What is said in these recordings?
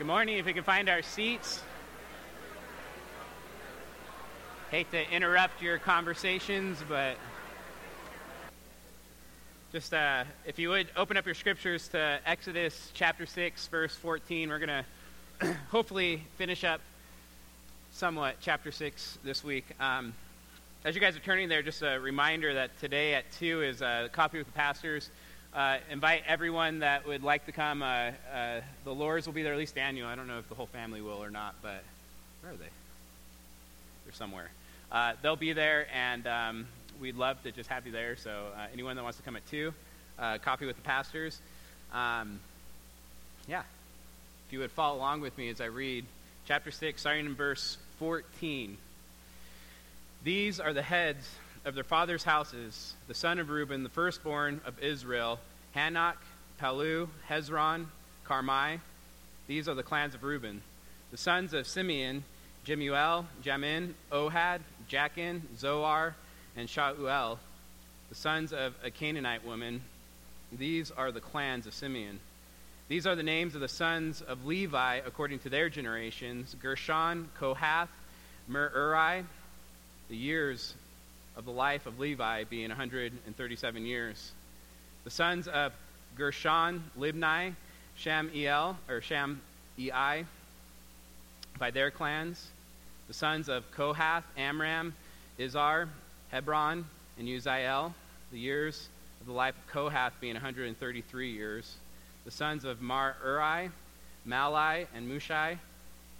Good morning. If we can find our seats. Hate to interrupt your conversations, but just uh, if you would open up your scriptures to Exodus chapter 6, verse 14. We're going to hopefully finish up somewhat chapter 6 this week. Um, as you guys are turning there, just a reminder that today at 2 is a coffee with the pastors. Uh, invite everyone that would like to come. Uh, uh, the Lords will be there, at least Daniel. I don't know if the whole family will or not, but where are they? They're somewhere. Uh, they'll be there, and um, we'd love to just have you there. So uh, anyone that wants to come at 2, uh, coffee with the pastors. Um, yeah. If you would follow along with me as I read chapter 6, starting in verse 14. These are the heads of their father's houses, the son of Reuben, the firstborn of Israel, Hanoch, Palu, Hezron, Carmi. These are the clans of Reuben. The sons of Simeon, Jemuel, Jamin, Ohad, Jachin, Zohar, and Shauel. The sons of a Canaanite woman. These are the clans of Simeon. These are the names of the sons of Levi according to their generations Gershon, Kohath, Merari. The years of the life of Levi being 137 years. The sons of Gershon, Libni, Shamiel, or Sham-ei, by their clans. The sons of Kohath, Amram, Izhar, Hebron, and Uzziel. The years of the life of Kohath being 133 years. The sons of Mar-uri, Malai, and Mushai.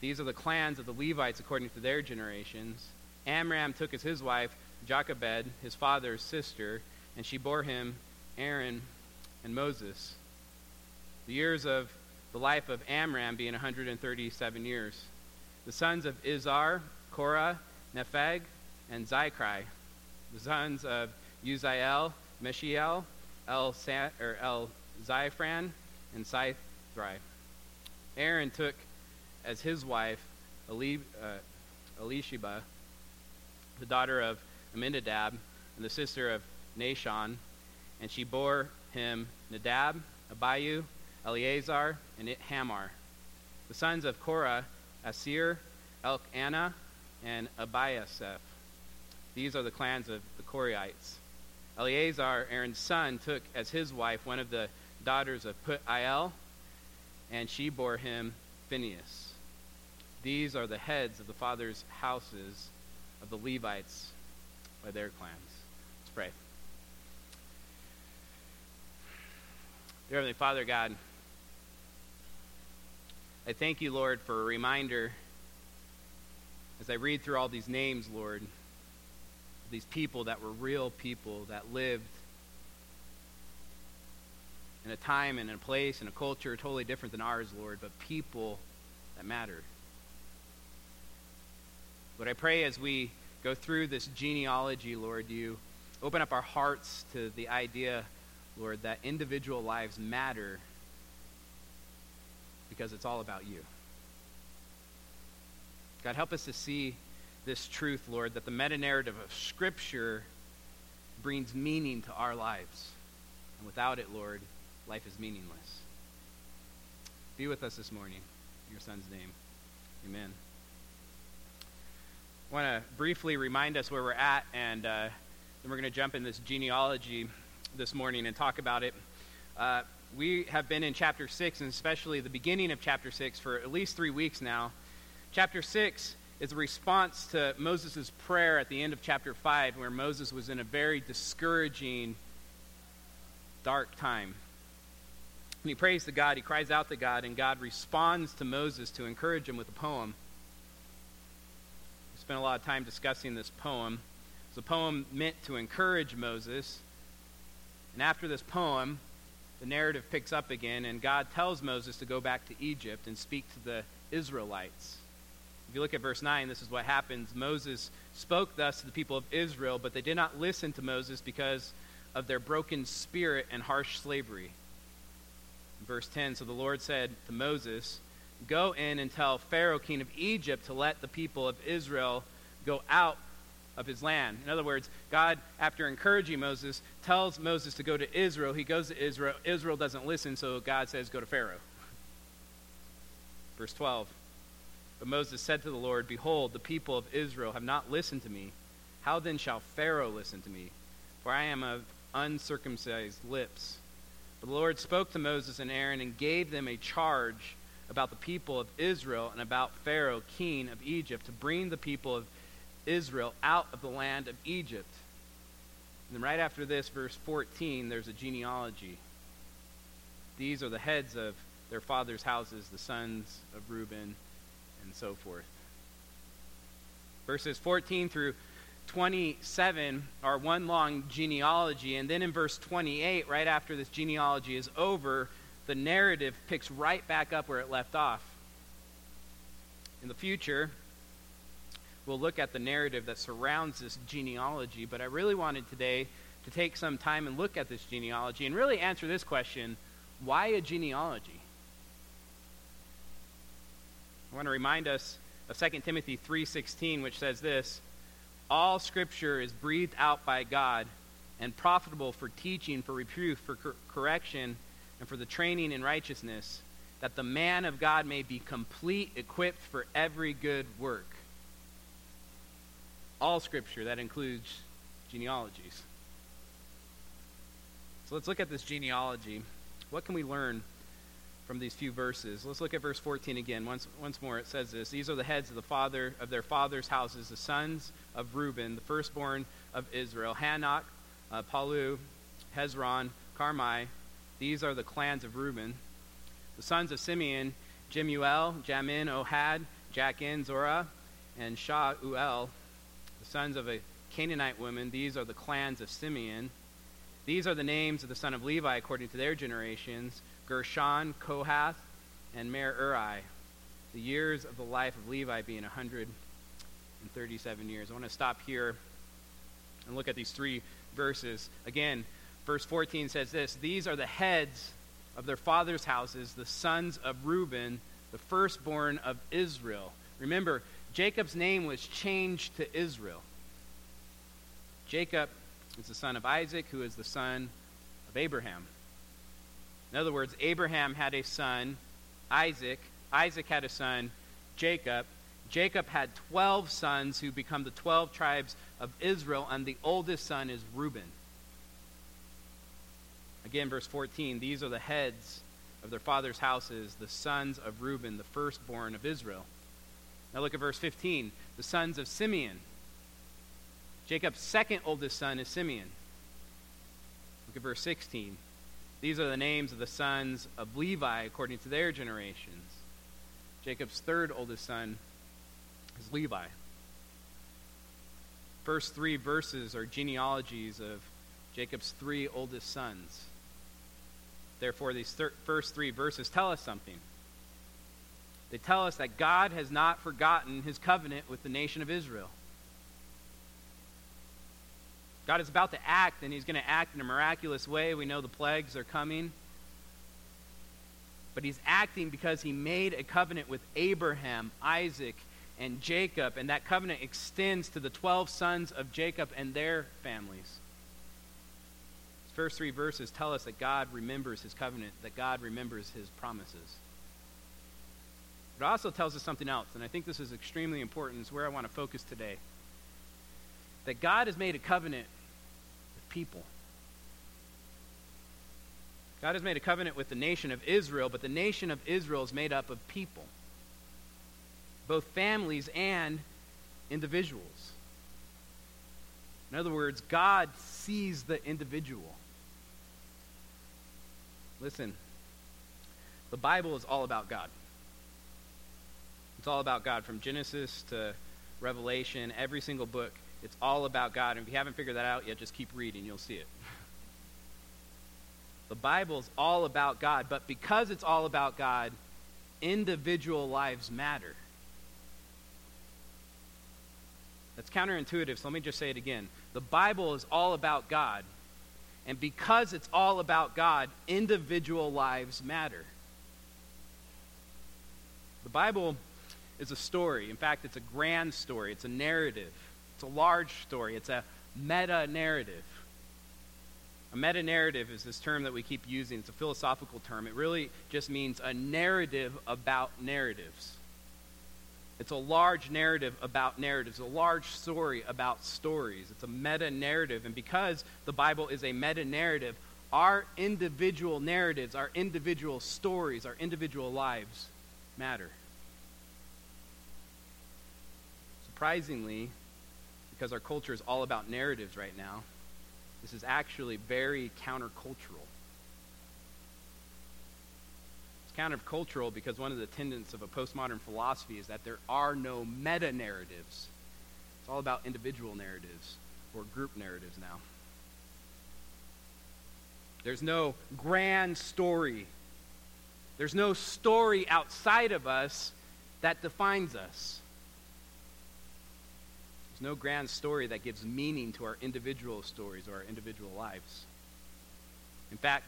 These are the clans of the Levites according to their generations. Amram took as his wife Jochebed, his father's sister, and she bore him Aaron and Moses. The years of the life of Amram being 137 years. The sons of Izhar, Korah, Nepheg, and Zichri. The sons of Uzziel, Mishael, El, or El Ziphan, and Sithri. Aaron took as his wife Eli, uh, the daughter of Amminadab, and the sister of Nahshon, and she bore him Nadab, Abihu, Eleazar, and Hamar. The sons of Korah, Assir, Elkanah, and Abiasaph. These are the clans of the Korahites. Eleazar, Aaron's son, took as his wife one of the daughters of Putiel, and she bore him Phinehas. These are the heads of the fathers' houses of the Levites by their clans. Let's pray. Dear Heavenly Father, God, I thank you, Lord, for a reminder as I read through all these names, Lord, these people that were real people that lived in a time and in a place and a culture totally different than ours, Lord, but people that matter. But I pray as we go through this genealogy, Lord, you open up our hearts to the idea, Lord, that individual lives matter because it's all about you. God, help us to see this truth, Lord, that the meta narrative of Scripture brings meaning to our lives. And without it, Lord, life is meaningless. Be with us this morning. In your Son's name. Amen. I want to briefly remind us where we're at, and uh, then we're going to jump in this genealogy this morning and talk about it. Uh, we have been in chapter 6, and especially the beginning of chapter 6, for at least three weeks now. Chapter 6 is a response to Moses' prayer at the end of chapter 5, where Moses was in a very discouraging, dark time. And he prays to God, he cries out to God, and God responds to Moses to encourage him with a poem We spent a lot of time discussing this poem. It's a poem meant to encourage Moses. And after this poem, the narrative picks up again, and God tells Moses to go back to Egypt and speak to the Israelites. If you look at verse 9, this is what happens. Moses spoke thus to the people of Israel, but they did not listen to Moses because of their broken spirit and harsh slavery. Verse 10, so the Lord said to Moses, Go in and tell Pharaoh, king of Egypt, to let the people of Israel go out of his land. In other words, God, after encouraging Moses, tells Moses to go to Israel. He goes to Israel. Israel doesn't listen, so God says, Go to Pharaoh. Verse 12. But Moses said to the Lord, Behold, the people of Israel have not listened to me. How then shall Pharaoh listen to me? For I am of uncircumcised lips. But the Lord spoke to Moses and Aaron and gave them a charge about the people of Israel and about Pharaoh, king of Egypt, to bring the people of Israel out of the land of Egypt. And then right after this, verse 14, there's a genealogy. These are the heads of their father's houses, the sons of Reuben, and so forth. Verses 14 through 27 are one long genealogy, and then in verse 28, right after this genealogy is over, the narrative picks right back up where it left off. In the future, we'll look at the narrative that surrounds this genealogy, but I really wanted today to take some time and look at this genealogy and really answer this question why a genealogy? I want to remind us of 2 Timothy 3:16 which says this, all scripture is breathed out by God and profitable for teaching, for reproof, for cor- correction, and for the training in righteousness, that the man of God may be complete, equipped for every good work. All scripture, that includes genealogies. So let's look at this genealogy. What can we learn from these few verses. Let's look at verse 14 again. Once, once more, it says this These are the heads of the father of their father's houses, the sons of Reuben, the firstborn of Israel Hanoch, uh, Palu, Hezron, Carmi. These are the clans of Reuben. The sons of Simeon, Jemuel, Jamin, Ohad, Jachin, Zorah, and Shauel. The sons of a Canaanite woman. These are the clans of Simeon. These are the names of the son of Levi according to their generations. Gershon, Kohath, and Merari. The years of the life of Levi being 137 years. I want to stop here and look at these three verses. Again, verse 14 says this These are the heads of their father's houses, the sons of Reuben, the firstborn of Israel. Remember, Jacob's name was changed to Israel. Jacob is the son of Isaac, who is the son of Abraham. In other words, Abraham had a son, Isaac. Isaac had a son, Jacob. Jacob had 12 sons who become the 12 tribes of Israel, and the oldest son is Reuben. Again, verse 14 these are the heads of their father's houses, the sons of Reuben, the firstborn of Israel. Now look at verse 15 the sons of Simeon. Jacob's second oldest son is Simeon. Look at verse 16 these are the names of the sons of Levi according to their generations. Jacob's third oldest son is Levi. First three verses are genealogies of Jacob's three oldest sons. Therefore, these thir- first three verses tell us something. They tell us that God has not forgotten his covenant with the nation of Israel. God is about to act, and He's going to act in a miraculous way. We know the plagues are coming. But He's acting because He made a covenant with Abraham, Isaac, and Jacob, and that covenant extends to the 12 sons of Jacob and their families. These first three verses tell us that God remembers His covenant, that God remembers His promises. It also tells us something else, and I think this is extremely important. It's where I want to focus today. That God has made a covenant with people. God has made a covenant with the nation of Israel, but the nation of Israel is made up of people, both families and individuals. In other words, God sees the individual. Listen, the Bible is all about God. It's all about God from Genesis to Revelation, every single book it's all about God. And if you haven't figured that out yet, just keep reading. You'll see it. The Bible's all about God, but because it's all about God, individual lives matter. That's counterintuitive, so let me just say it again. The Bible is all about God, and because it's all about God, individual lives matter. The Bible is a story. In fact, it's a grand story, it's a narrative. It's a large story, it's a meta narrative. A meta narrative is this term that we keep using. It's a philosophical term. It really just means a narrative about narratives. It's a large narrative about narratives, a large story about stories. It's a meta narrative. And because the Bible is a meta narrative, our individual narratives, our individual stories, our individual lives matter. Surprisingly, because our culture is all about narratives right now, this is actually very countercultural. It's countercultural because one of the tenets of a postmodern philosophy is that there are no meta narratives. It's all about individual narratives or group narratives now. There's no grand story. There's no story outside of us that defines us. There's no grand story that gives meaning to our individual stories or our individual lives. In fact,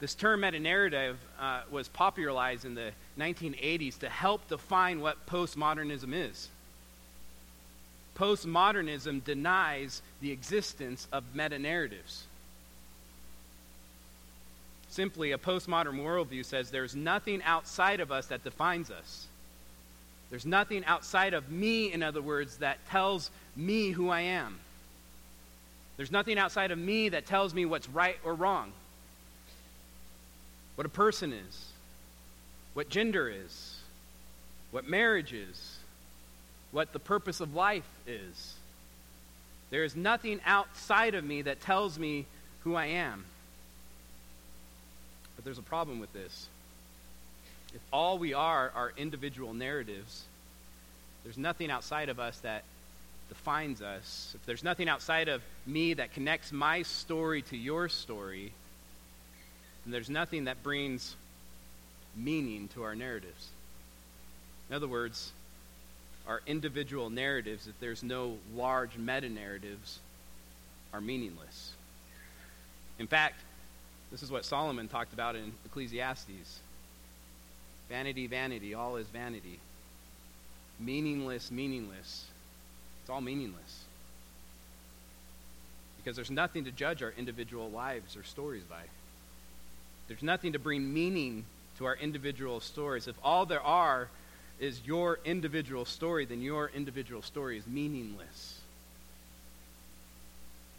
this term meta-narrative uh, was popularized in the 1980s to help define what postmodernism is. Postmodernism denies the existence of meta-narratives. Simply, a postmodern worldview says there's nothing outside of us that defines us. There's nothing outside of me, in other words, that tells me who I am. There's nothing outside of me that tells me what's right or wrong what a person is, what gender is, what marriage is, what the purpose of life is. There is nothing outside of me that tells me who I am. But there's a problem with this. If all we are are individual narratives, there's nothing outside of us that defines us. If there's nothing outside of me that connects my story to your story, and there's nothing that brings meaning to our narratives. In other words, our individual narratives, if there's no large meta narratives, are meaningless. In fact, this is what Solomon talked about in Ecclesiastes vanity, vanity, all is vanity. Meaningless, meaningless. It's all meaningless. Because there's nothing to judge our individual lives or stories by. There's nothing to bring meaning to our individual stories. If all there are is your individual story, then your individual story is meaningless.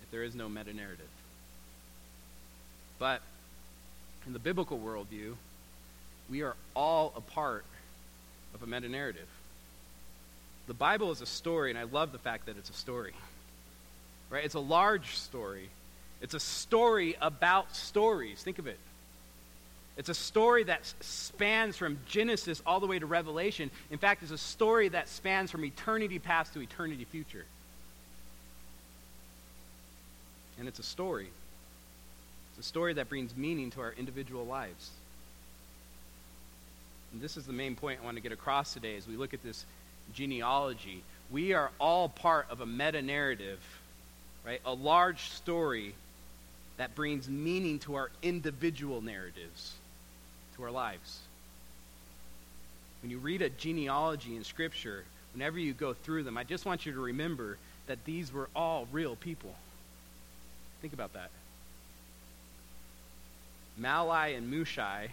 If there is no meta narrative. But in the biblical worldview, we are all a part of a meta narrative. The Bible is a story, and I love the fact that it's a story. Right? It's a large story. It's a story about stories. Think of it. It's a story that spans from Genesis all the way to Revelation. In fact, it's a story that spans from eternity past to eternity future. And it's a story. It's a story that brings meaning to our individual lives. And this is the main point I want to get across today as we look at this genealogy. We are all part of a meta narrative, right? A large story that brings meaning to our individual narratives to our lives. When you read a genealogy in Scripture, whenever you go through them, I just want you to remember that these were all real people. Think about that. Malai and Mushai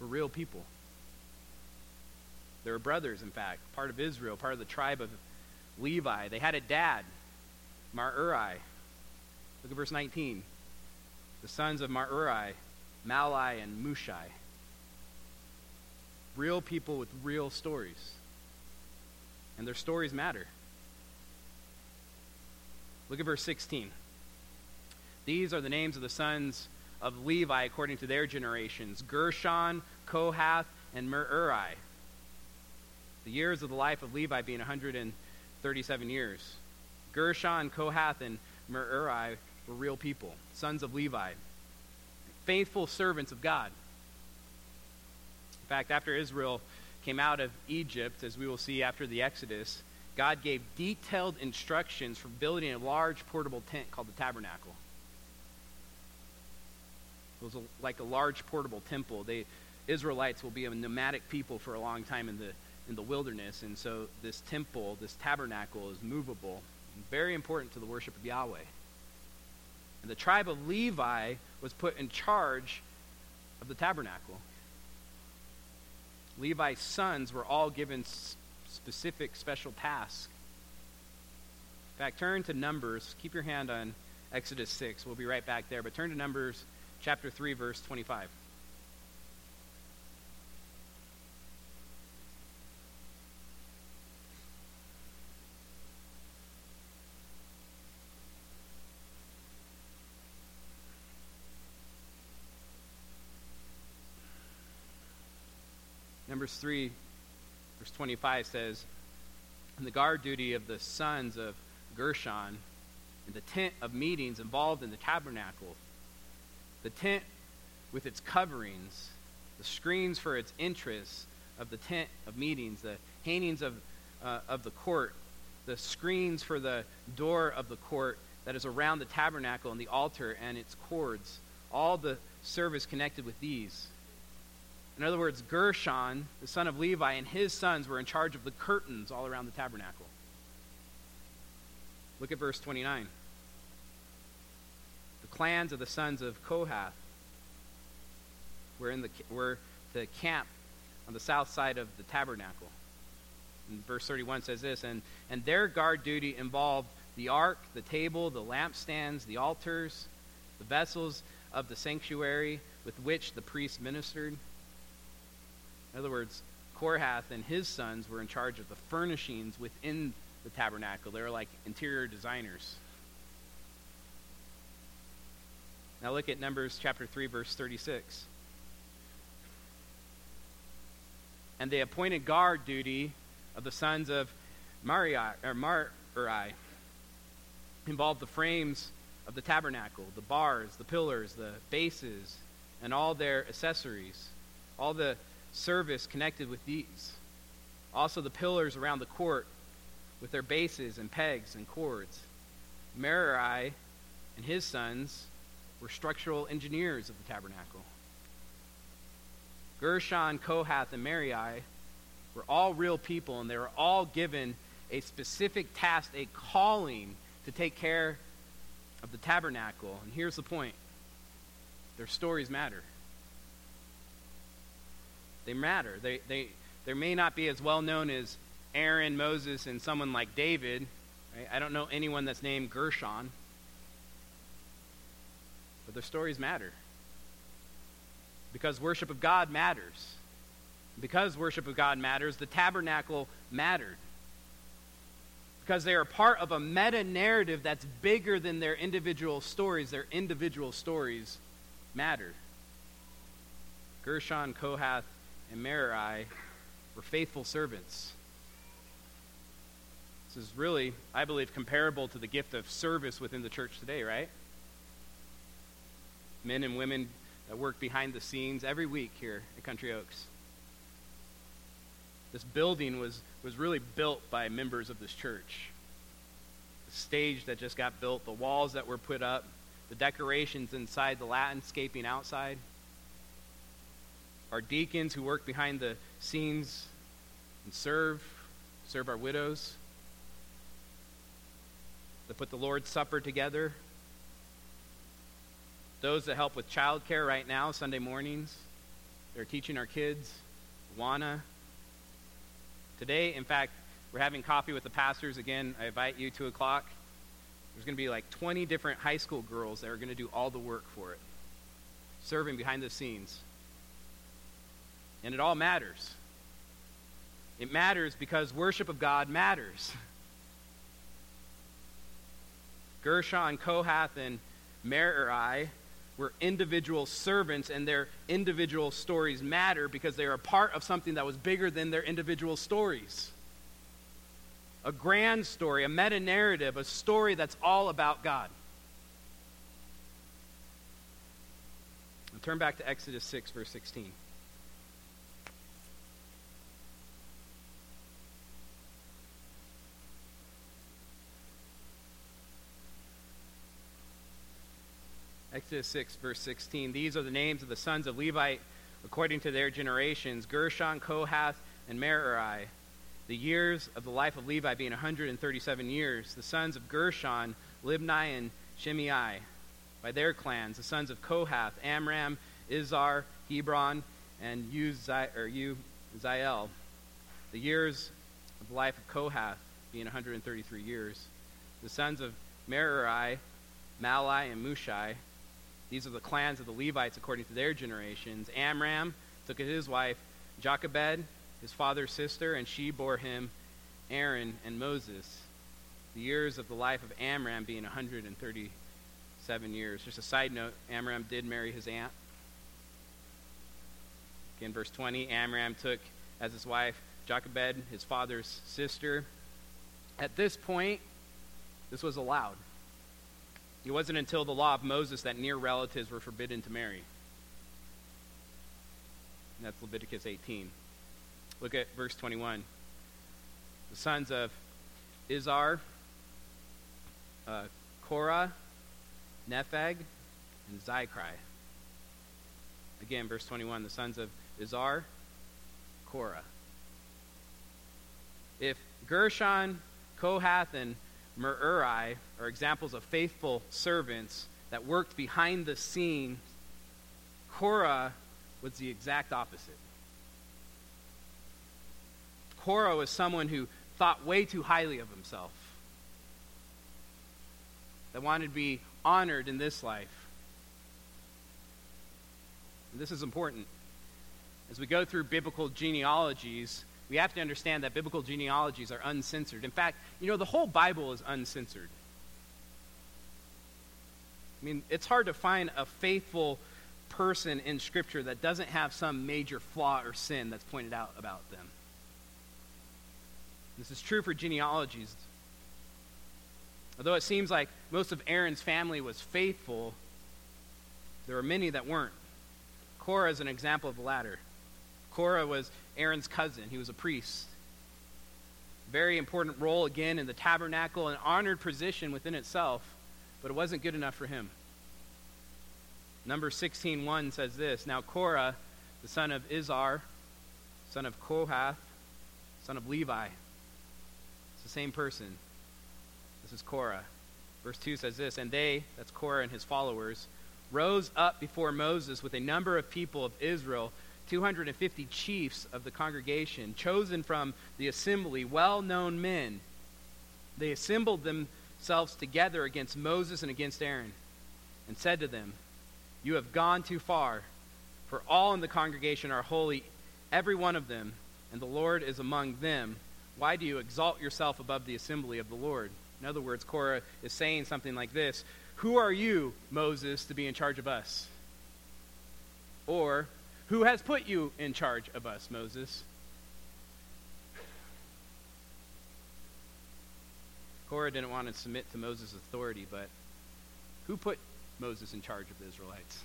were real people. They were brothers, in fact, part of Israel, part of the tribe of Levi. They had a dad, Merari. Look at verse 19. The sons of Merari, Mahli and Mushai. real people with real stories. And their stories matter. Look at verse 16. These are the names of the sons of Levi according to their generations Gershon, Kohath, and Merari. The years of the life of Levi being 137 years. Gershon, Kohath, and Merari were real people, sons of Levi, faithful servants of God In fact, after Israel came out of Egypt, as we will see after the Exodus, God gave detailed instructions for building a large portable tent called the tabernacle. It was a, like a large portable temple. The Israelites will be a nomadic people for a long time in the, in the wilderness, and so this temple, this tabernacle, is movable, very important to the worship of Yahweh. And the tribe of Levi was put in charge of the tabernacle. Levi's sons were all given specific special tasks. In fact, turn to Numbers. Keep your hand on Exodus 6. We'll be right back there. But turn to Numbers chapter 3, verse 25. Numbers 3, verse 25 says, And the guard duty of the sons of Gershon in the tent of meetings involved in the tabernacle, the tent with its coverings, the screens for its interests of the tent of meetings, the hangings of, uh, of the court, the screens for the door of the court that is around the tabernacle and the altar and its cords, all the service connected with these. In other words, Gershon, the son of Levi, and his sons were in charge of the curtains all around the tabernacle. Look at verse 29. The clans of the sons of Kohath were, in the, were the camp on the south side of the tabernacle. And verse 31 says this and, and their guard duty involved the ark, the table, the lampstands, the altars, the vessels of the sanctuary with which the priests ministered in other words, Kohath and his sons were in charge of the furnishings within the tabernacle. They were like interior designers. Now look at Numbers chapter 3, verse 36. And they appointed guard duty of the sons of Mariah, or Marai, involved the frames of the tabernacle, the bars, the pillars, the bases, and all their accessories, all the service connected with these. Also, the pillars around the court with their bases and pegs and cords. Merari and his sons were structural engineers of the tabernacle. Gershon, Kohath, and Merari were all real people, and they were all given a specific task, a calling to take care of the tabernacle. And here's the point their stories matter they matter. They, they, they may not be as well known as Aaron, Moses, and someone like David. Right? I don't know anyone that's named Gershon. But their stories matter. Because worship of God matters. Because worship of God matters, the tabernacle mattered. Because they are part of a meta narrative that's bigger than their individual stories. Their individual stories matter. Gershon, Kohath, and Merari were faithful servants. This is really, I believe, comparable to the gift of service within the church today, right? Men and women that work behind the scenes every week here at Country Oaks. This building was, was really built by members of this church. The stage that just got built, the walls that were put up, the decorations inside, the landscaping outside our deacons who work behind the scenes and serve, serve our widows, that put the Lord's Supper together, those that help with childcare right now, Sunday mornings. They're teaching our kids, AWANA. Today, in fact, we're having coffee with the pastors again. I invite you 2 o'clock. There's going to be like 20 different high school girls that are going to do all the work for it, serving behind the scenes. And it all matters. It matters because worship of God matters. Gershon, Kohath, and Merari were individual servants, and their individual stories matter because they are a part of something that was bigger than their individual stories. A grand story, a meta narrative, a story that's all about God. turn back to Exodus 6, verse 16. Exodus 6, verse 16. These are the names of the sons of Levi according to their generations Gershon, Kohath, and Merari. The years of the life of Levi being 137 years. The sons of Gershon, Libni, and Shimei. by their clans, the sons of Kohath, Amram, Izhar, Hebron, and Uzziel. The years of the life of Kohath being 133 years. The sons of Merari, Mahli, and Mushi. These are the clans of the Levites according to their generations. Amram took his wife Jochebed, his father's sister, and she bore him Aaron and Moses. The years of the life of Amram being 137 years. Just a side note Amram did marry his aunt. Again, verse 20 Amram took as his wife Jochebed, his father's sister. At this point, this was allowed. It wasn't until the law of Moses that near relatives were forbidden to marry. And that's Leviticus 18. Look at verse 21. The sons of Izhar, uh, Korah, Nepheg, and Zichri. Again, verse 21. The sons of Izhar, Korah. If Gershon, Kohath, and Merari are examples of faithful servants that worked behind the scenes. Korah was the exact opposite. Korah was someone who thought way too highly of himself, that wanted to be honored in this life. And this is important. As we go through biblical genealogies, we have to understand that biblical genealogies are uncensored. In fact, you know, the whole Bible is uncensored. I mean, it's hard to find a faithful person in Scripture that doesn't have some major flaw or sin that's pointed out about them. This is true for genealogies. Although it seems like most of Aaron's family was faithful, there were many that weren't. Korah is an example of the latter. Korah was Aaron's cousin, he was a priest. Very important role again in the tabernacle, an honored position within itself, but it wasn't good enough for him. Number 16:1 says this, Now Korah, the son of Izhar, son of Kohath, son of Levi. It's the same person. This is Korah. Verse 2 says this, and they, that's Korah and his followers, rose up before Moses with a number of people of Israel 250 chiefs of the congregation, chosen from the assembly, well known men. They assembled themselves together against Moses and against Aaron, and said to them, You have gone too far, for all in the congregation are holy, every one of them, and the Lord is among them. Why do you exalt yourself above the assembly of the Lord? In other words, Korah is saying something like this Who are you, Moses, to be in charge of us? Or, who has put you in charge of us, Moses? Korah didn't want to submit to Moses' authority, but who put Moses in charge of the Israelites?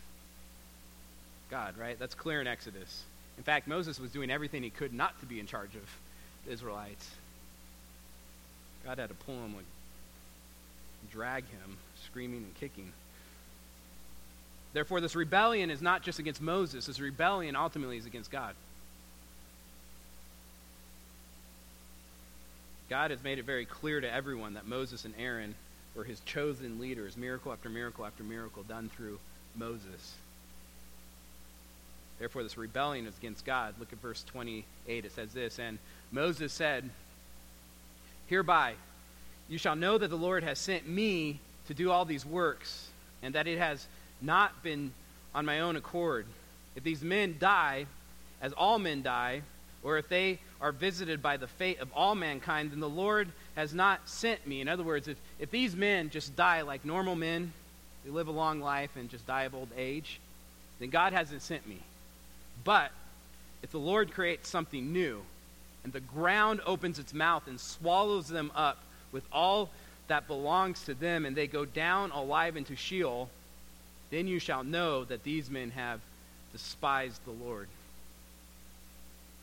God, right? That's clear in Exodus. In fact, Moses was doing everything he could not to be in charge of the Israelites. God had to pull him, like, drag him, screaming and kicking. Therefore, this rebellion is not just against Moses, this rebellion ultimately is against God. God has made it very clear to everyone that Moses and Aaron were his chosen leaders, miracle after miracle after miracle done through Moses. Therefore, this rebellion is against God. Look at verse 28. It says this And Moses said, Hereby you shall know that the Lord has sent me to do all these works, and that it has not been on my own accord. If these men die, as all men die, or if they are visited by the fate of all mankind, then the Lord has not sent me. In other words, if, if these men just die like normal men, they live a long life and just die of old age, then God hasn't sent me. But if the Lord creates something new, and the ground opens its mouth and swallows them up with all that belongs to them, and they go down alive into Sheol, then you shall know that these men have despised the Lord.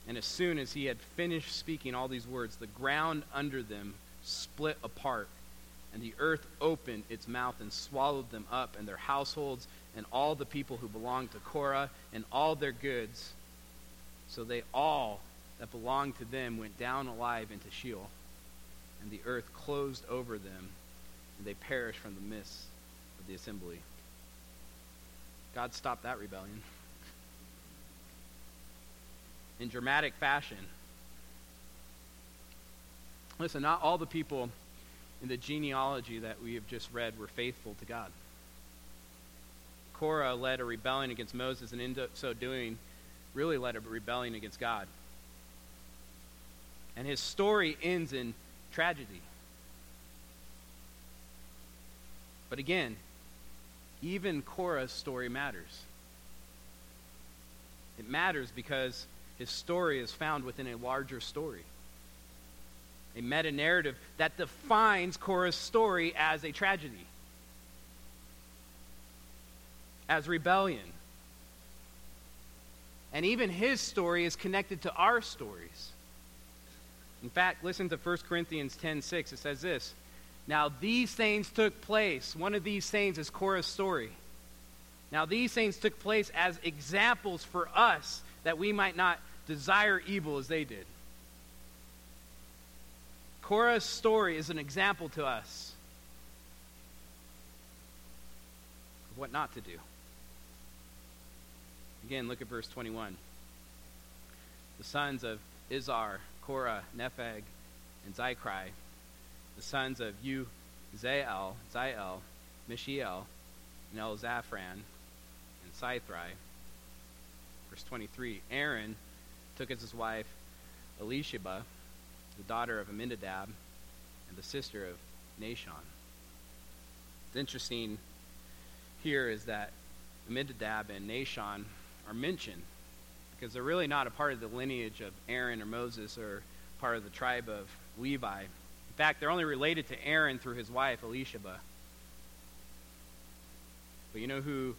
And as soon as he had finished speaking all these words, the ground under them split apart, and the earth opened its mouth and swallowed them up and their households and all the people who belonged to Korah and all their goods. So they all that belonged to them went down alive into Sheol, and the earth closed over them, and they perished from the midst of the assembly. God stopped that rebellion. In dramatic fashion. Listen, not all the people in the genealogy that we have just read were faithful to God. Korah led a rebellion against Moses, and in so doing, really led a rebellion against God. And his story ends in tragedy. But again, even Korah's story matters. It matters because his story is found within a larger story. A meta narrative that defines Korah's story as a tragedy, as rebellion. And even his story is connected to our stories. In fact, listen to 1 Corinthians 10:6. It says this, "Now these things took place. One of these things is Korah's story. Now these things took place as examples for us that we might not desire evil as they did." Korah's story is an example to us of what not to do. Again, look at verse 21. The sons of Izhar Korah, Nepheg, and Zichri, the sons of Uzziel, Ziel, Mishael, and Elzaphan, and Sithri. Verse 23 Aaron took as his wife Elisheba, the daughter of Amminadab, and the sister of Nahshon. What's interesting here is that Amminadab and Nahshon are mentioned because they're really not a part of the lineage of Aaron or Moses or part of the tribe of Levi. In fact, they're only related to Aaron through his wife, Elisheba. But you know who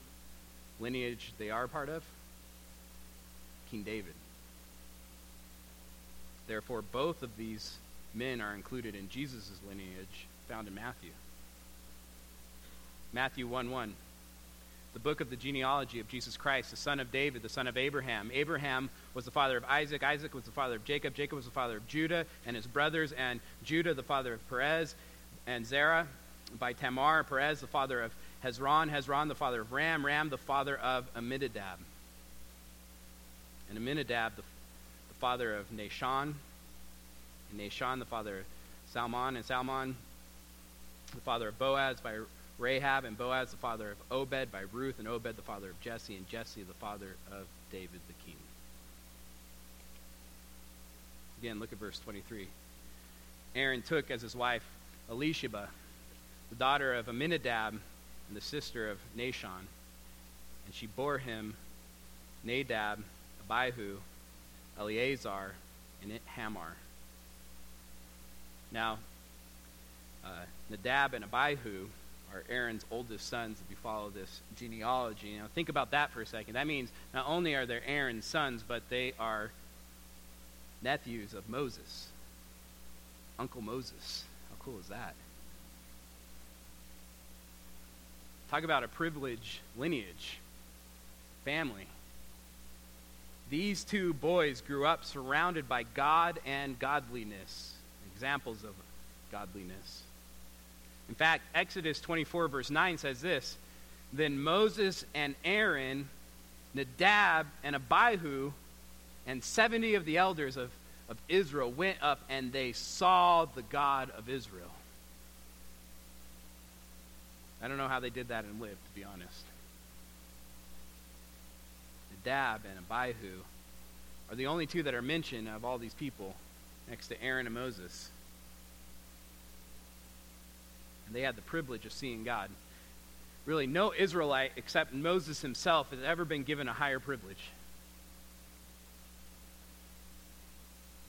lineage they are part of? King David. Therefore, both of these men are included in Jesus' lineage found in Matthew. Matthew 1 1 the book of the genealogy of Jesus Christ, the son of David, the son of Abraham. Abraham was the father of Isaac. Isaac was the father of Jacob. Jacob was the father of Judah and his brothers, and Judah the father of Perez and Zerah by Tamar. Perez the father of Hezron. Hezron the father of Ram. Ram the father of Amminadab. And Amminadab the, the father of Nahshon. And Nahshon the father of Salmon. And Salmon the father of Boaz by Rahab and Boaz, the father of Obed, by Ruth, and Obed, the father of Jesse, and Jesse, the father of David the king. Again, look at verse 23. Aaron took as his wife Elisheba, the daughter of Amminadab, and the sister of Nahshon, and she bore him Nadab, Abihu, Eleazar, and Ithamar. Now, uh, Nadab and Abihu are Aaron's oldest sons if you follow this genealogy. Now, think about that for a second. That means not only are they Aaron's sons, but they are nephews of Moses. Uncle Moses. How cool is that? Talk about a privileged lineage, family. These two boys grew up surrounded by God and godliness, examples of godliness. In fact, Exodus 24, verse 9 says this Then Moses and Aaron, Nadab and Abihu, and 70 of the elders of, of Israel went up and they saw the God of Israel. I don't know how they did that and lived, to be honest. Nadab and Abihu are the only two that are mentioned of all these people next to Aaron and Moses. And they had the privilege of seeing God. Really, no Israelite except Moses himself has ever been given a higher privilege.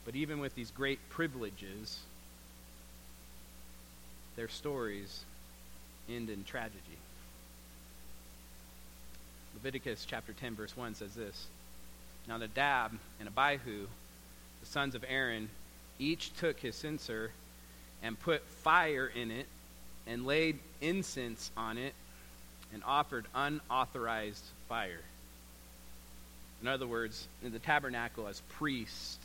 But even with these great privileges, their stories end in tragedy. Leviticus chapter 10, verse 1 says this Now Nadab and Abihu, the sons of Aaron, each took his censer and put fire in it and laid incense on it and offered unauthorized fire. In other words, in the tabernacle as priests,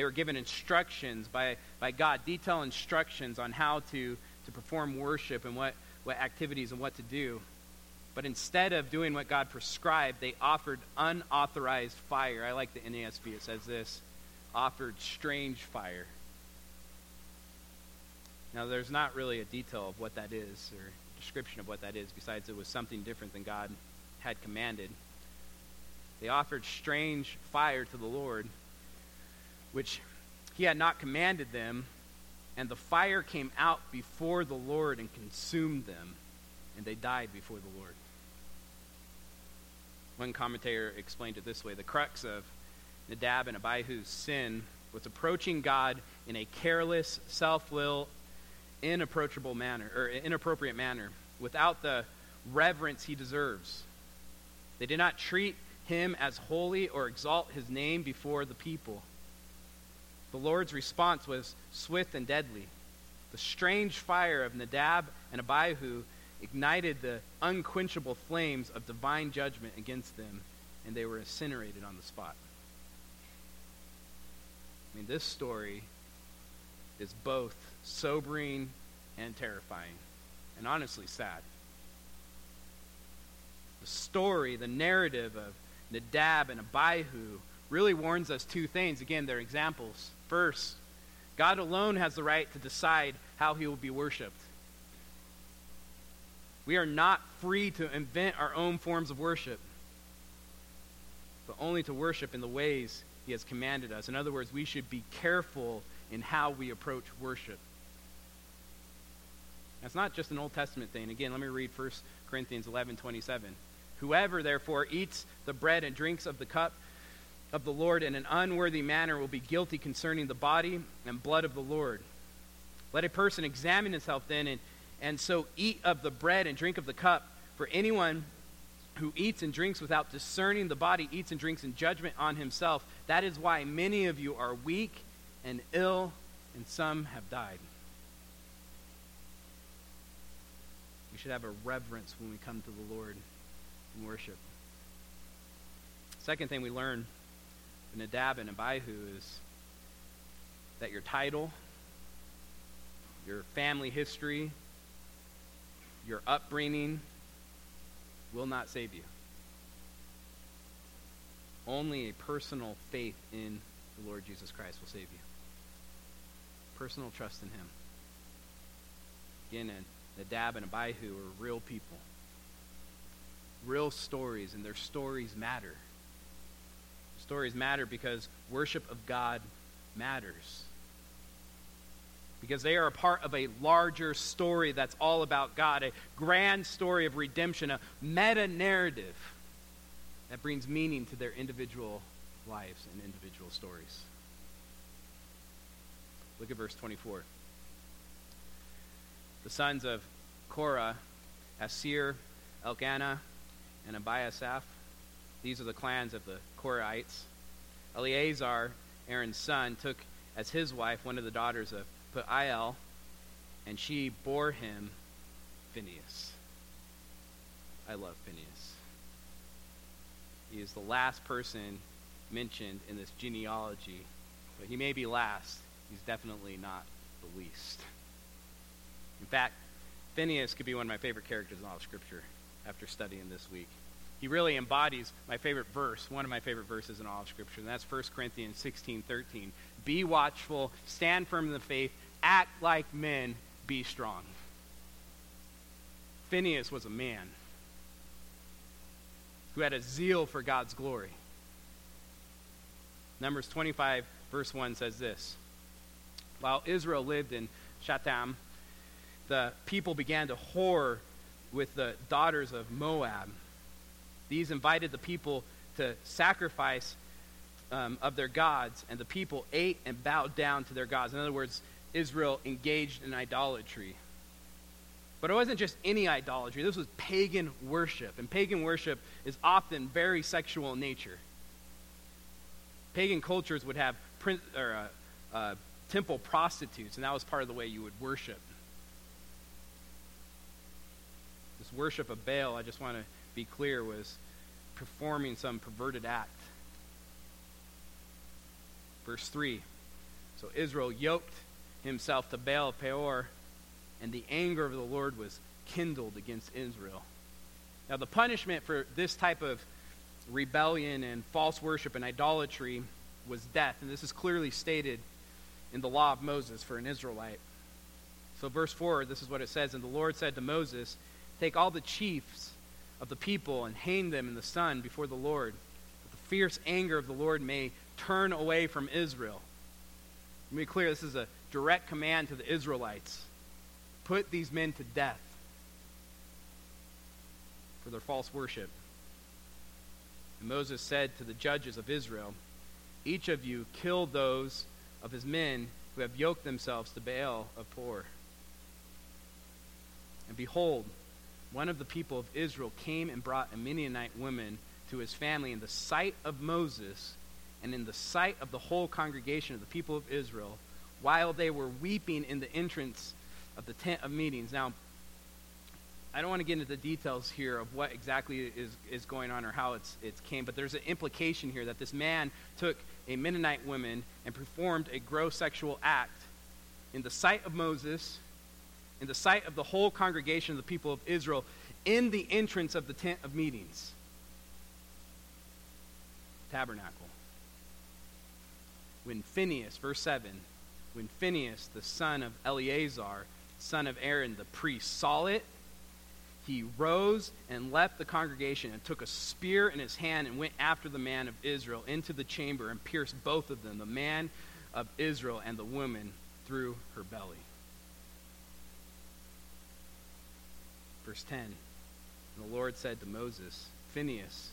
they were given instructions by, by God, detailed instructions on how to, to perform worship and what, what activities and what to do. But instead of doing what God prescribed, they offered unauthorized fire. I like the NASB, it says this offered strange fire. Now, there's not really a detail of what that is or description of what that is, besides it was something different than God had commanded. They offered strange fire to the Lord, which he had not commanded them, and the fire came out before the Lord and consumed them, and they died before the Lord. One commentator explained it this way the crux of Nadab and Abihu's sin was approaching God in a careless, self will, inapproachable manner, or inappropriate manner, without the reverence he deserves. They did not treat him as holy or exalt his name before the people. The Lord's response was swift and deadly. The strange fire of Nadab and Abihu ignited the unquenchable flames of divine judgment against them, and they were incinerated on the spot. I mean, this story is both sobering and terrifying, and honestly sad. The story, the narrative of Nadab and Abihu really warns us two things. Again, they're examples. First, God alone has the right to decide how he will be worshiped. We are not free to invent our own forms of worship, but only to worship in the ways he has commanded us. In other words, we should be careful in how we approach worship. That's not just an Old Testament thing. Again, let me read 1 Corinthians 11 27. Whoever, therefore, eats the bread and drinks of the cup of the Lord in an unworthy manner will be guilty concerning the body and blood of the Lord. Let a person examine himself then, and, and so eat of the bread and drink of the cup. For anyone who eats and drinks without discerning the body eats and drinks in judgment on himself. That is why many of you are weak and ill, and some have died. We should have a reverence when we come to the Lord in worship. Second thing we learn Nadab and Abihu is that your title, your family history, your upbringing will not save you. Only a personal faith in the Lord Jesus Christ will save you. Personal trust in Him. Again, Nadab and Abihu are real people real stories, and their stories matter. Stories matter because worship of God matters. Because they are a part of a larger story that's all about God, a grand story of redemption, a meta narrative that brings meaning to their individual lives and individual stories. Look at verse 24. The sons of Korah, Assir, Elkanah, and Abiasaph. These are the clans of the Korahites. Eleazar, Aaron's son, took as his wife one of the daughters of Putiel, and she bore him Phineas. I love Phineas. He is the last person mentioned in this genealogy, but he may be last. He's definitely not the least. In fact, Phineas could be one of my favorite characters in all of Scripture after studying this week. He really embodies my favorite verse, one of my favorite verses in all of Scripture, and that's 1 Corinthians 16 13. Be watchful, stand firm in the faith, act like men, be strong. Phineas was a man who had a zeal for God's glory. Numbers 25, verse 1 says this While Israel lived in Shittim, the people began to whore with the daughters of Moab. These invited the people to sacrifice um, of their gods, and the people ate and bowed down to their gods. In other words, Israel engaged in idolatry. But it wasn't just any idolatry, this was pagan worship. And pagan worship is often very sexual in nature. Pagan cultures would have print, or, uh, uh, temple prostitutes, and that was part of the way you would worship. This worship of Baal, I just want to be clear, was performing some perverted act. Verse 3 So Israel yoked himself to Baal Peor, and the anger of the Lord was kindled against Israel. Now, the punishment for this type of rebellion and false worship and idolatry was death. And this is clearly stated in the law of Moses for an Israelite. So, verse 4, this is what it says And the Lord said to Moses, Take all the chiefs of the people and hang them in the sun before the Lord, that the fierce anger of the Lord may turn away from Israel. Let me be clear this is a direct command to the Israelites. Put these men to death for their false worship. And Moses said to the judges of Israel, Each of you kill those of his men who have yoked themselves to Baal of Peor. And behold, one of the people of Israel came and brought a Midianite woman to his family in the sight of Moses and in the sight of the whole congregation of the people of Israel while they were weeping in the entrance of the tent of meetings. Now, I don't want to get into the details here of what exactly is, is going on or how it's, it's came, but there's an implication here that this man took a Midianite woman and performed a gross sexual act in the sight of Moses, in the sight of the whole congregation of the people of Israel, in the entrance of the tent of meetings. Tabernacle. When Phinehas, verse 7, when Phinehas, the son of Eleazar, son of Aaron, the priest, saw it, he rose and left the congregation and took a spear in his hand and went after the man of Israel into the chamber and pierced both of them, the man of Israel and the woman, through her belly. Verse 10 And the Lord said to Moses, Phinehas,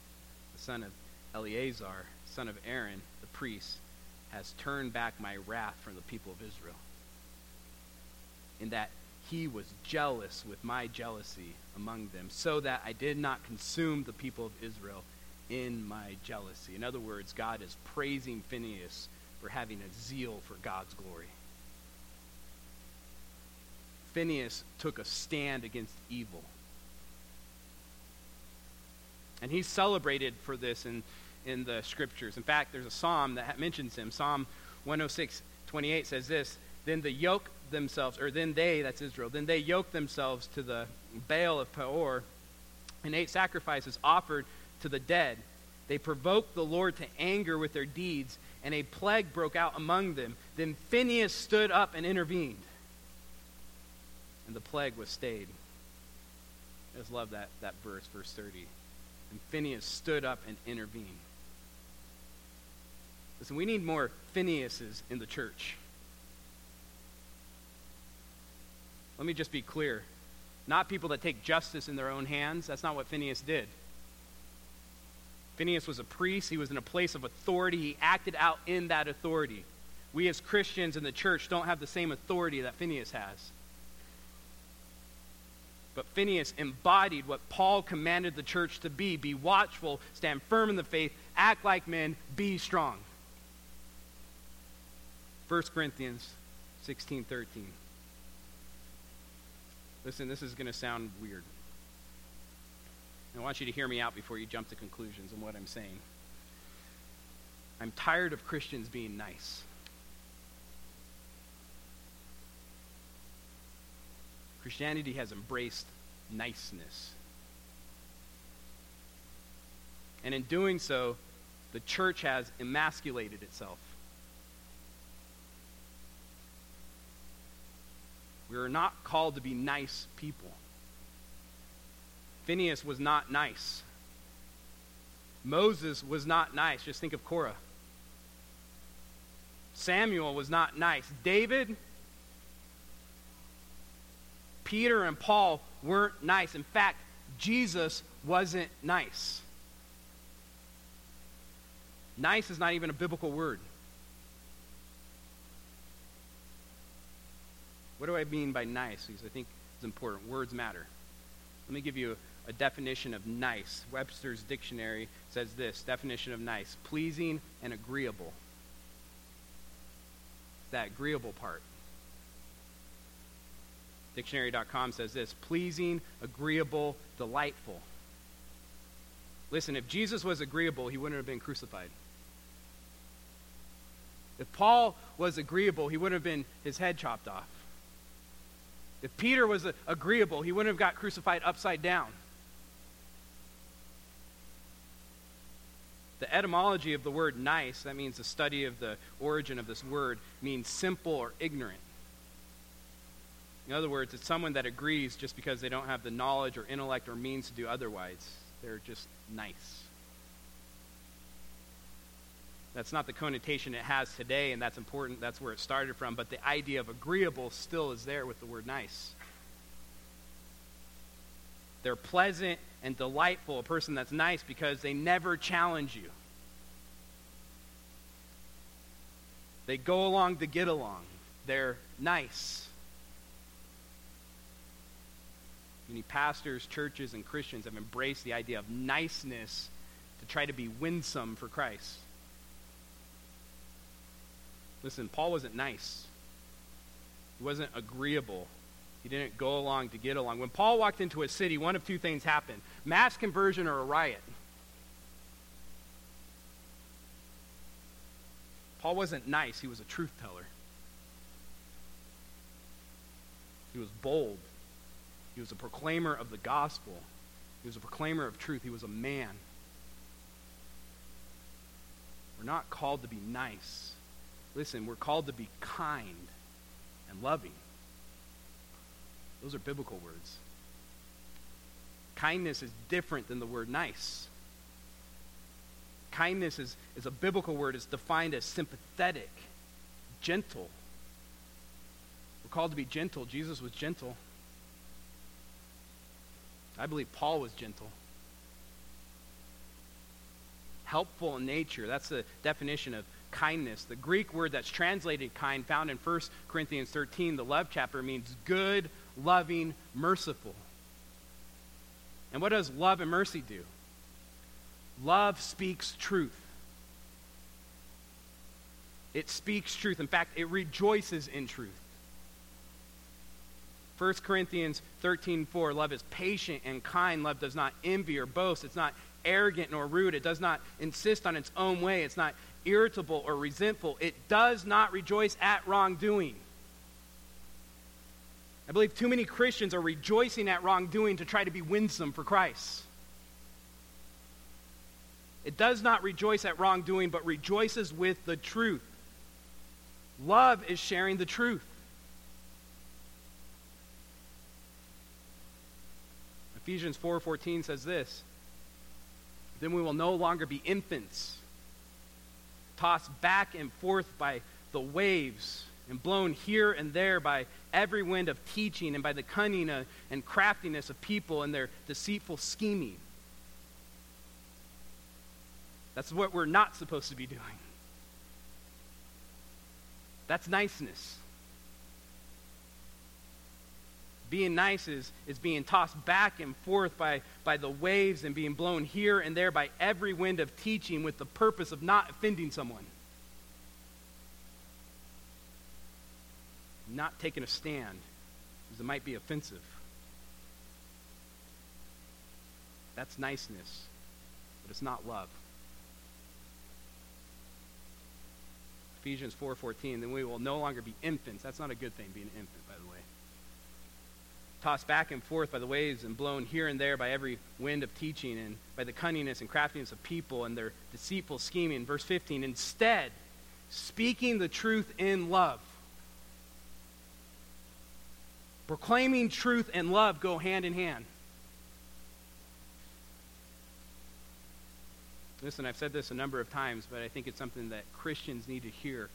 the son of Eleazar, son of Aaron, the priest, has turned back my wrath from the people of Israel, in that he was jealous with my jealousy among them, so that I did not consume the people of Israel in my jealousy. In other words, God is praising Phinehas for having a zeal for God's glory. Phinehas took a stand against evil. And he's celebrated for this in, in the scriptures. In fact, there's a psalm that mentions him. Psalm 106, 28 says this Then the yoke themselves, or then they, that's Israel, then they yoked themselves to the Baal of Peor and ate sacrifices offered to the dead. They provoked the Lord to anger with their deeds, and a plague broke out among them. Then Phineas stood up and intervened, and the plague was stayed. I just love that, that verse, verse 30. And Phineas stood up and intervened. Listen, we need more Phinehas's in the church. Let me just be clear. Not people that take justice in their own hands. That's not what Phineas did. Phineas was a priest. He was in a place of authority. He acted out in that authority. We as Christians in the church don't have the same authority that Phineas has. But Phineas embodied what Paul commanded the church to be be watchful, stand firm in the faith, act like men, be strong. 1 Corinthians 16 13. Listen, this is going to sound weird. I want you to hear me out before you jump to conclusions on what I'm saying. I'm tired of Christians being nice. Christianity has embraced niceness. And in doing so, the church has emasculated itself. We are not called to be nice people. Phineas was not nice. Moses was not nice. Just think of Korah. Samuel was not nice. David, Peter, and Paul weren't nice. In fact, Jesus wasn't nice. Nice is not even a biblical word. What do I mean by nice? Because I think it's important. Words matter. Let me give you a, a definition of nice. Webster's dictionary says this definition of nice pleasing and agreeable. That agreeable part. Dictionary.com says this pleasing, agreeable, delightful. Listen, if Jesus was agreeable, he wouldn't have been crucified. If Paul was agreeable, he wouldn't have been his head chopped off. If Peter was agreeable, he wouldn't have got crucified upside down. The etymology of the word nice, that means the study of the origin of this word, means simple or ignorant. In other words, it's someone that agrees just because they don't have the knowledge or intellect or means to do otherwise. They're just nice. That's not the connotation it has today, and that's important. That's where it started from. But the idea of agreeable still is there with the word nice. They're pleasant and delightful, a person that's nice because they never challenge you. They go along to get along. They're nice. Many pastors, churches, and Christians have embraced the idea of niceness to try to be winsome for Christ. Listen, Paul wasn't nice. He wasn't agreeable. He didn't go along to get along. When Paul walked into a city, one of two things happened mass conversion or a riot. Paul wasn't nice, he was a truth teller. He was bold. He was a proclaimer of the gospel. He was a proclaimer of truth. He was a man. We're not called to be nice. Listen, we're called to be kind and loving. Those are biblical words. Kindness is different than the word nice. Kindness is, is a biblical word. It's defined as sympathetic, gentle. We're called to be gentle. Jesus was gentle. I believe Paul was gentle. Helpful in nature. That's the definition of kindness. The Greek word that's translated kind, found in 1 Corinthians 13, the love chapter, means good, loving, merciful. And what does love and mercy do? Love speaks truth. It speaks truth. In fact, it rejoices in truth. 1 Corinthians 13 4, love is patient and kind. Love does not envy or boast. It's not arrogant nor rude. It does not insist on its own way. It's not irritable or resentful. It does not rejoice at wrongdoing. I believe too many Christians are rejoicing at wrongdoing to try to be winsome for Christ. It does not rejoice at wrongdoing, but rejoices with the truth. Love is sharing the truth. Ephesians 4:14 says this, then we will no longer be infants tossed back and forth by the waves and blown here and there by every wind of teaching and by the cunning and craftiness of people and their deceitful scheming. That's what we're not supposed to be doing. That's niceness. Being nice is, is being tossed back and forth by, by the waves and being blown here and there by every wind of teaching with the purpose of not offending someone. Not taking a stand because it might be offensive. That's niceness, but it's not love. Ephesians 4:14 then we will no longer be infants. That's not a good thing being an infant, by the way tossed back and forth by the waves and blown here and there by every wind of teaching and by the cunningness and craftiness of people and their deceitful scheming. Verse 15, instead, speaking the truth in love. Proclaiming truth and love go hand in hand. Listen, I've said this a number of times, but I think it's something that Christians need to hear.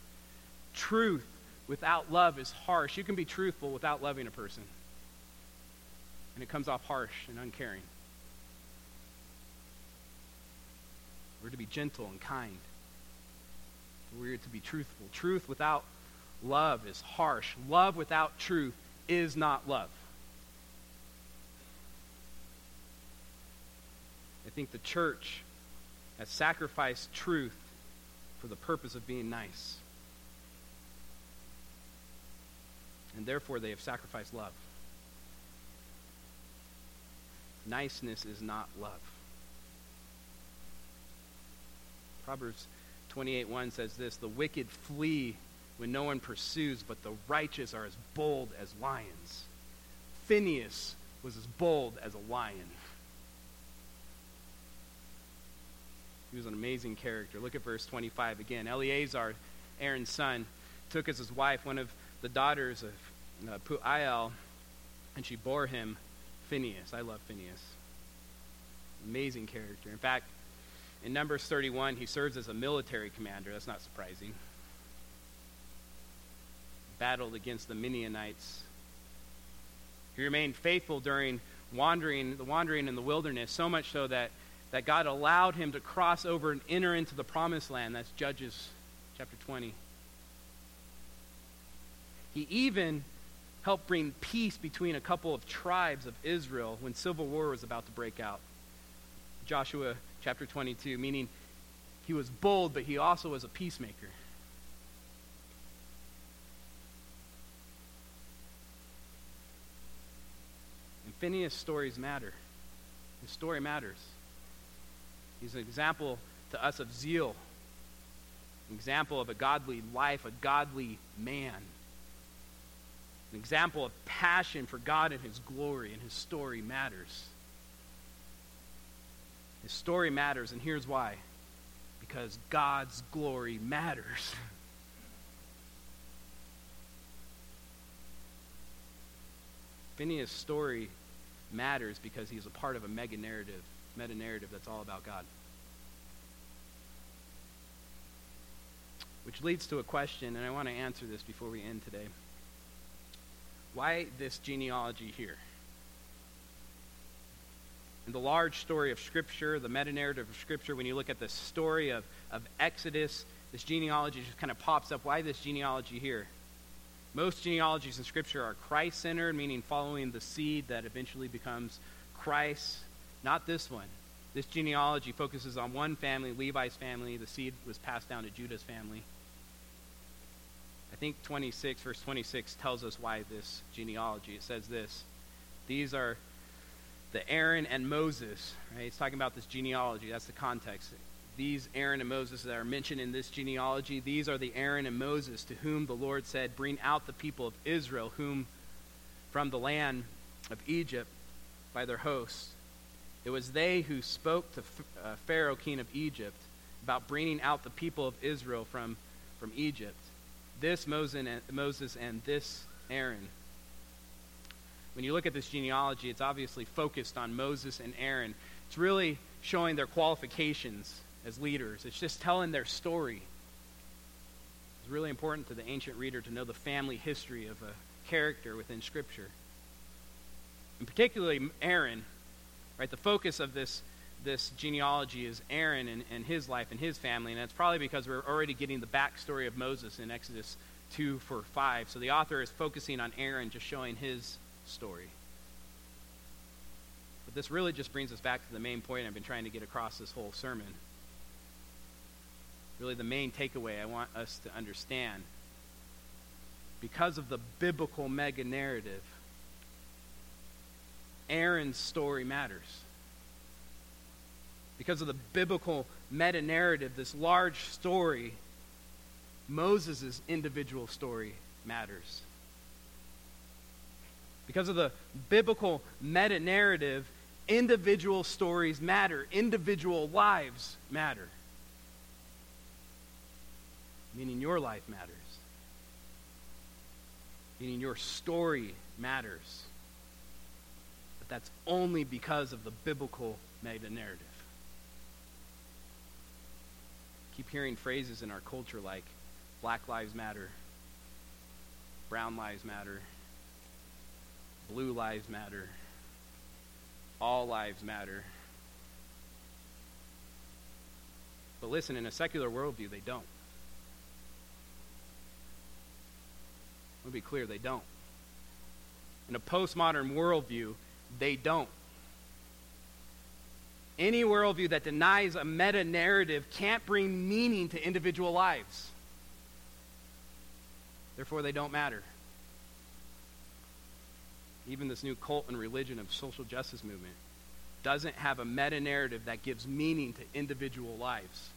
Truth without love is harsh. You can be truthful without loving a person and it comes off harsh and uncaring. We're to be gentle and kind. We're to be truthful. Truth without love is harsh. Love without truth is not love. I think the church has sacrificed truth for the purpose of being nice. And therefore, they have sacrificed love. Niceness is not love. Proverbs 28:1 says this, "The wicked flee when no one pursues, but the righteous are as bold as lions." Phineas was as bold as a lion. He was an amazing character. Look at verse 25 again. Eleazar, Aaron's son, took as his wife one of the daughters of uh, and she bore him Phineas. I love Phineas. Amazing character. In fact, in Numbers 31, he serves as a military commander. That's not surprising. Battled against the Midianites. He remained faithful during wandering, the wandering in the wilderness, so much so that, that God allowed him to cross over and enter into the promised land. That's Judges chapter 20. He even helped bring peace between a couple of tribes of Israel when civil war was about to break out. Joshua chapter 22, meaning he was bold, but he also was a peacemaker. And Phineas' stories matter. His story matters. He's an example to us of zeal, an example of a godly life, a godly man, an example of passion for God and His glory, and his story matters. His story matters, and here's why because God's glory matters. Phineas' story matters because he's a part of a mega narrative, meta narrative that's all about God. Which leads to a question, and I want to answer this before we end today. Why this genealogy here? In the large story of Scripture, the meta narrative of Scripture, when you look at the story of, of Exodus, this genealogy just kind of pops up. Why this genealogy here? Most genealogies in Scripture are Christ centered, meaning following the seed that eventually becomes Christ. Not this one. This genealogy focuses on one family, Levi's family. The seed was passed down to Judah's family. I think 26, verse 26, tells us why this genealogy. It says this These are the Aaron and Moses, right? It's talking about this genealogy. That's the context. These Aaron and Moses that are mentioned in this genealogy, these are the Aaron and Moses to whom the Lord said, Bring out the people of Israel, whom from the land of Egypt by their hosts. It was they who spoke to uh, Pharaoh, king of Egypt, about bringing out the people of Israel from, from Egypt. This Moses and this Aaron when you look at this genealogy, it's obviously focused on Moses and Aaron. It's really showing their qualifications as leaders, it's just telling their story. It's really important to the ancient reader to know the family history of a character within Scripture. And particularly Aaron, right? The focus of this, this genealogy is Aaron and, and his life and his family, and that's probably because we're already getting the backstory of Moses in Exodus 2 for 5. So the author is focusing on Aaron, just showing his story. But this really just brings us back to the main point I've been trying to get across this whole sermon. Really, the main takeaway I want us to understand. Because of the biblical mega narrative, Aaron's story matters. Because of the biblical meta narrative, this large story, Moses' individual story matters. Because of the biblical meta narrative, individual stories matter, individual lives matter. Meaning your life matters. Meaning your story matters. But that's only because of the biblical meta narrative. Keep hearing phrases in our culture like Black Lives Matter, Brown Lives Matter, Blue lives matter. All lives matter. But listen, in a secular worldview, they don't. Let me be clear, they don't. In a postmodern worldview, they don't. Any worldview that denies a meta narrative can't bring meaning to individual lives. Therefore, they don't matter even this new cult and religion of social justice movement, doesn't have a meta narrative that gives meaning to individual lives.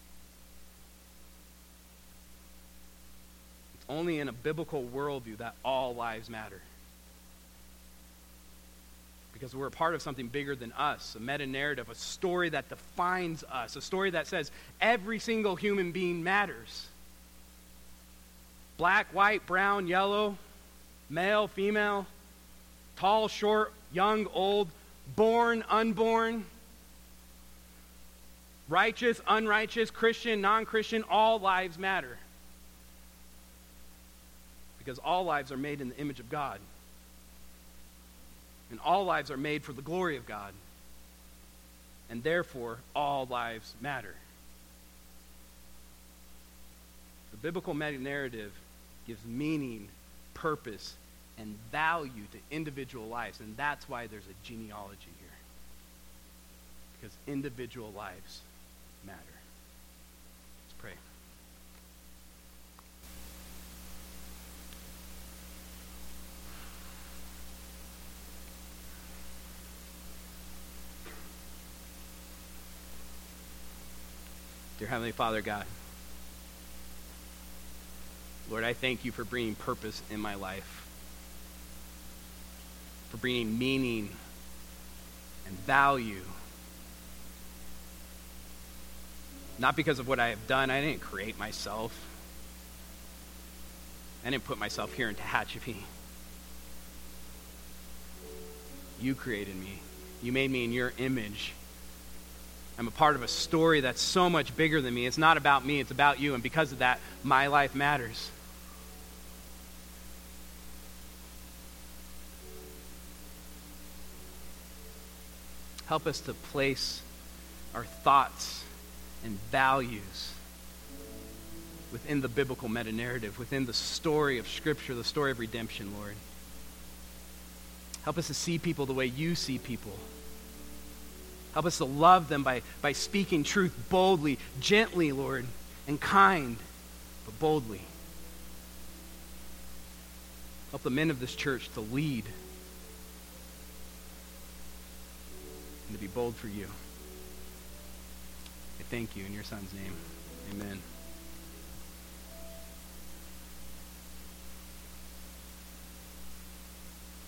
It's only in a biblical worldview that all lives matter. Because we're a part of something bigger than us, a meta narrative, a story that defines us, a story that says every single human being matters. Black, white, brown, yellow, male, female, tall, short, young, old, born, unborn, righteous, unrighteous, Christian, non Christian, all lives matter. Because all lives are made in the image of God. And all lives are made for the glory of God. And therefore, all lives matter. The biblical meta narrative gives meaning, purpose, and value to individual lives. And that's why there's a genealogy here. Because individual lives matter. Let's pray. Dear Heavenly Father, God, Lord, I thank you for bringing purpose in my life, for bringing meaning and value. Not because of what I have done, I didn't create myself. I didn't put myself here in Tehachapi. You created me. You made me in your image. I'm a part of a story that's so much bigger than me. It's not about me, it's about you. And because of that, my life matters. Help us to place our thoughts and values within the biblical meta narrative, within the story of Scripture, the story of redemption, Lord. Help us to see people the way you see people. Help us to love them by, by speaking truth boldly, gently, Lord, and kind, but boldly. Help the men of this church to lead and to be bold for you. I thank you in your son's name. Amen.